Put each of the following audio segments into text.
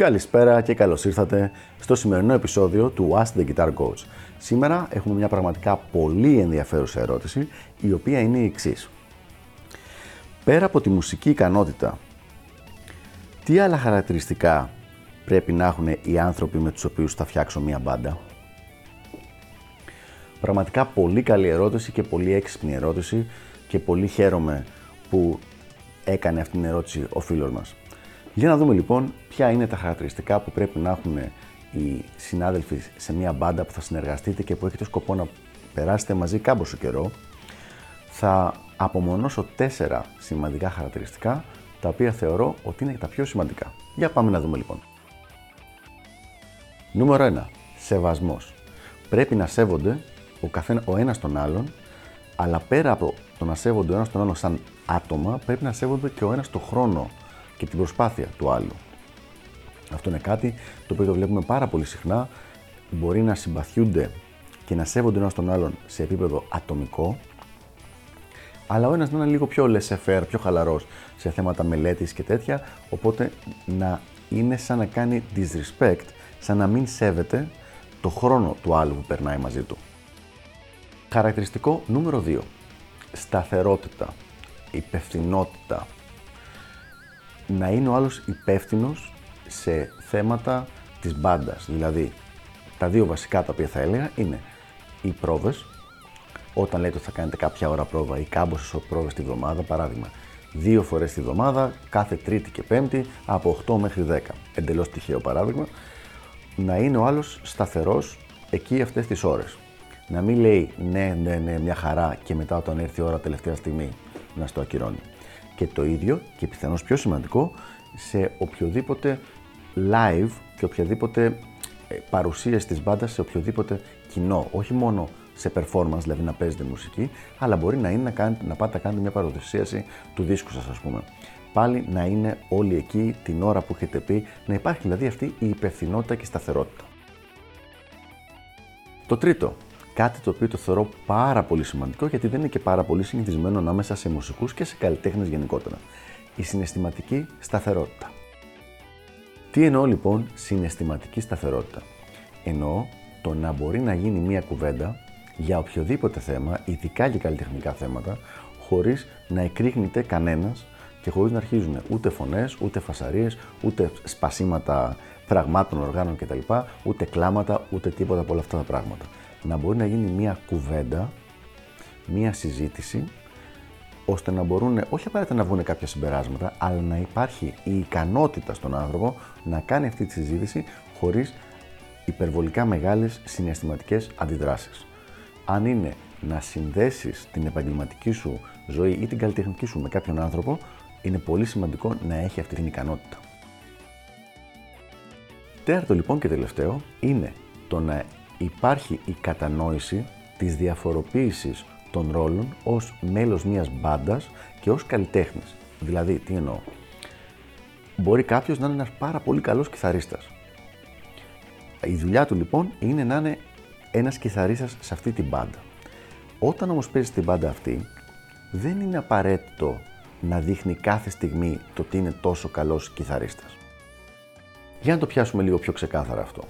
Καλησπέρα και καλώς ήρθατε στο σημερινό επεισόδιο του Ask the Guitar Coach. Σήμερα έχουμε μια πραγματικά πολύ ενδιαφέρουσα ερώτηση, η οποία είναι η εξής. Πέρα από τη μουσική ικανότητα, τι άλλα χαρακτηριστικά πρέπει να έχουν οι άνθρωποι με τους οποίους θα φτιάξω μια μπάντα; Πραγματικά πολύ καλή ερώτηση και πολύ έξυπνη ερώτηση και πολύ χαίρομαι που έκανε αυτή την ερώτηση ο φίλος μας. Για να δούμε λοιπόν ποια είναι τα χαρακτηριστικά που πρέπει να έχουν οι συνάδελφοι σε μια μπάντα που θα συνεργαστείτε και που έχετε σκοπό να περάσετε μαζί κάμποσο καιρό. Θα απομονώσω τέσσερα σημαντικά χαρακτηριστικά τα οποία θεωρώ ότι είναι τα πιο σημαντικά. Για πάμε να δούμε λοιπόν. Νούμερο 1. Σεβασμός. Πρέπει να σέβονται ο, καθένα, ο ένας τον άλλον, αλλά πέρα από το να σέβονται ο ένας τον άλλον σαν άτομα, πρέπει να σέβονται και ο ένας τον χρόνο και την προσπάθεια του άλλου. Αυτό είναι κάτι το οποίο το βλέπουμε πάρα πολύ συχνά. Μπορεί να συμπαθιούνται και να σέβονται ένας τον άλλον σε επίπεδο ατομικό, αλλά ο ένας να είναι λίγο πιο laissez πιο χαλαρός σε θέματα μελέτης και τέτοια, οπότε να είναι σαν να κάνει disrespect, σαν να μην σέβεται το χρόνο του άλλου που περνάει μαζί του. Χαρακτηριστικό νούμερο 2. Σταθερότητα, υπευθυνότητα, να είναι ο άλλος υπεύθυνος σε θέματα της μπάντας. Δηλαδή, τα δύο βασικά τα οποία θα έλεγα είναι οι πρόβες, όταν λέτε ότι θα κάνετε κάποια ώρα πρόβα ή κάμποσες πρόβες τη βδομάδα, παράδειγμα, δύο φορές τη βδομάδα, κάθε Τρίτη και Πέμπτη, από 8 μέχρι 10. Εντελώς τυχαίο παράδειγμα. Να είναι ο άλλος σταθερός εκεί αυτές τις ώρες. Να μην λέει ναι, ναι, ναι, μια χαρά και μετά όταν έρθει η ώρα τελευταία στιγμή να στο ακυρώνει και το ίδιο και πιθανώς πιο σημαντικό σε οποιοδήποτε live και οποιαδήποτε ε, παρουσίαση της μπάντας σε οποιοδήποτε κοινό, όχι μόνο σε performance, δηλαδή να παίζετε μουσική, αλλά μπορεί να είναι να, κάνετε, να πάτε να κάνετε μια παρουσίαση του δίσκου σας ας πούμε. Πάλι να είναι όλοι εκεί την ώρα που έχετε πει, να υπάρχει δηλαδή αυτή η υπευθυνότητα και η σταθερότητα. Το τρίτο, Κάτι το οποίο το θεωρώ πάρα πολύ σημαντικό γιατί δεν είναι και πάρα πολύ συνηθισμένο ανάμεσα σε μουσικούς και σε καλλιτέχνες γενικότερα. Η συναισθηματική σταθερότητα. Τι εννοώ λοιπόν συναισθηματική σταθερότητα; Εννοώ το να μπορεί να γίνει μία κουβέντα για οποιοδήποτε θέμα, ειδικά για καλλιτεχνικά θέματα, χωρίς να εκρήγνεται κανένας και χωρίς να αρχίζουν ούτε φωνές, ούτε φασαρίες, ούτε σπασίματα πραγμάτων, οργάνων κτλ., ούτε κλάματα, ούτε τίποτα από όλα αυτά τα πράγματα να μπορεί να γίνει μια κουβέντα, μια συζήτηση, ώστε να μπορούν όχι απαραίτητα να βγουν κάποια συμπεράσματα, αλλά να υπάρχει η ικανότητα στον άνθρωπο να κάνει αυτή τη συζήτηση χωρίς υπερβολικά μεγάλες συναισθηματικές αντιδράσεις. Αν είναι να συνδέσεις την επαγγελματική σου ζωή ή την καλλιτεχνική σου με κάποιον άνθρωπο, είναι πολύ σημαντικό να έχει αυτή την ικανότητα. Τέταρτο λοιπόν και τελευταίο είναι το να υπάρχει η κατανόηση της διαφοροποίησης των ρόλων ως μέλος μιας μπάντας και ως καλλιτέχνης. Δηλαδή, τι εννοώ; Μπορεί κάποιος να είναι ένας πάρα πολύ καλός κιθαρίστας. Η δουλειά του λοιπόν είναι να είναι ένας κιθαρίστας σε αυτή την μπάντα. Όταν όμως παίζει την μπάντα αυτή, δεν είναι απαραίτητο να δείχνει κάθε στιγμή το ότι είναι τόσο καλός κιθαρίστας. Για να το πιάσουμε λίγο πιο ξεκάθαρα αυτό.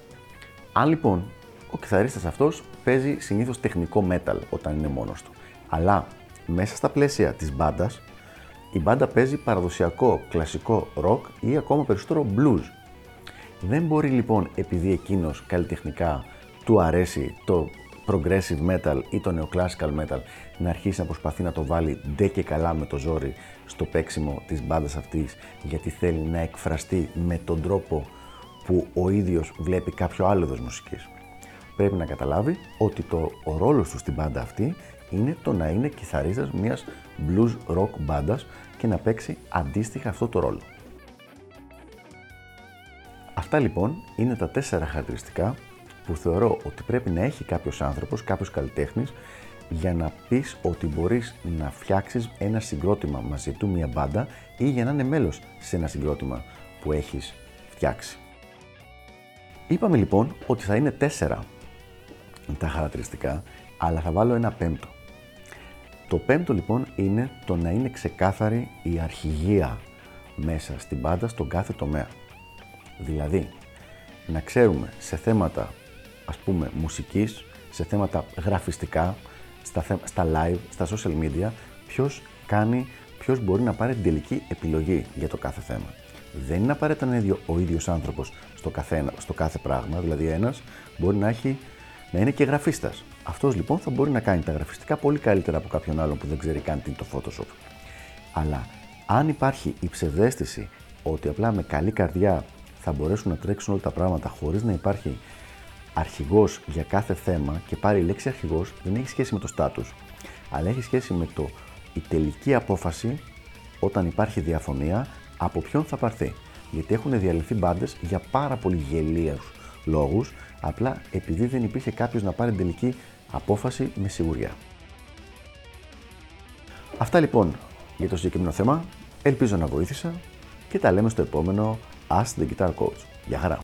Αν λοιπόν ο κιθαρίστας αυτός παίζει συνήθως τεχνικό metal όταν είναι μόνος του. Αλλά μέσα στα πλαίσια της μπάντας, η μπάντα παίζει παραδοσιακό κλασικό rock ή ακόμα περισσότερο blues. Δεν μπορεί λοιπόν επειδή εκείνος καλλιτεχνικά του αρέσει το progressive metal ή το neoclassical metal να αρχίσει να προσπαθεί να το βάλει ντε και καλά με το ζόρι στο παίξιμο της μπάντας αυτής γιατί θέλει να εκφραστεί με τον τρόπο που ο ίδιος βλέπει κάποιο άλλο είδος μουσικής πρέπει να καταλάβει ότι το, ο ρόλος του στην μπάντα αυτή είναι το να είναι κιθαρίστας μιας blues rock μπάντας και να παίξει αντίστοιχα αυτό το ρόλο. Αυτά λοιπόν είναι τα τέσσερα χαρακτηριστικά που θεωρώ ότι πρέπει να έχει κάποιος άνθρωπος, κάποιος καλλιτέχνης για να πεις ότι μπορείς να φτιάξεις ένα συγκρότημα μαζί του, μια μπάντα ή για να είναι μέλος σε ένα συγκρότημα που έχεις φτιάξει. Είπαμε λοιπόν ότι θα είναι τέσσερα τα χαρακτηριστικά, αλλά θα βάλω ένα πέμπτο. Το πέμπτο λοιπόν είναι το να είναι ξεκάθαρη η αρχηγία μέσα στην πάντα στον κάθε τομέα. Δηλαδή, να ξέρουμε σε θέματα ας πούμε μουσικής, σε θέματα γραφιστικά, στα, στα live, στα social media, ποιος κάνει, ποιος μπορεί να πάρει την τελική επιλογή για το κάθε θέμα. Δεν είναι απαραίτητα να είναι ο ίδιος άνθρωπος στο, καθένα, στο κάθε πράγμα, δηλαδή ένας μπορεί να, έχει, να είναι και γραφίστας. Αυτός λοιπόν θα μπορεί να κάνει τα γραφιστικά πολύ καλύτερα από κάποιον άλλον που δεν ξέρει καν τι είναι το Photoshop. Αλλά αν υπάρχει η ψευδέστηση ότι απλά με καλή καρδιά θα μπορέσουν να τρέξουν όλα τα πράγματα χωρίς να υπάρχει αρχηγός για κάθε θέμα και πάρει η λέξη αρχηγός δεν έχει σχέση με το στάτους, αλλά έχει σχέση με το η τελική απόφαση όταν υπάρχει διαφωνία από ποιον θα πάρθει. Γιατί έχουν διαλυθεί μπάντες για πάρα πολύ γελίους λόγους, απλά επειδή δεν υπήρχε κάποιος να πάρει τελική απόφαση με σιγουριά. Αυτά λοιπόν για το συγκεκριμένο θέμα. Ελπίζω να βοήθησα και τα λέμε στο επόμενο Ask the Guitar Coach. Γεια χαρά!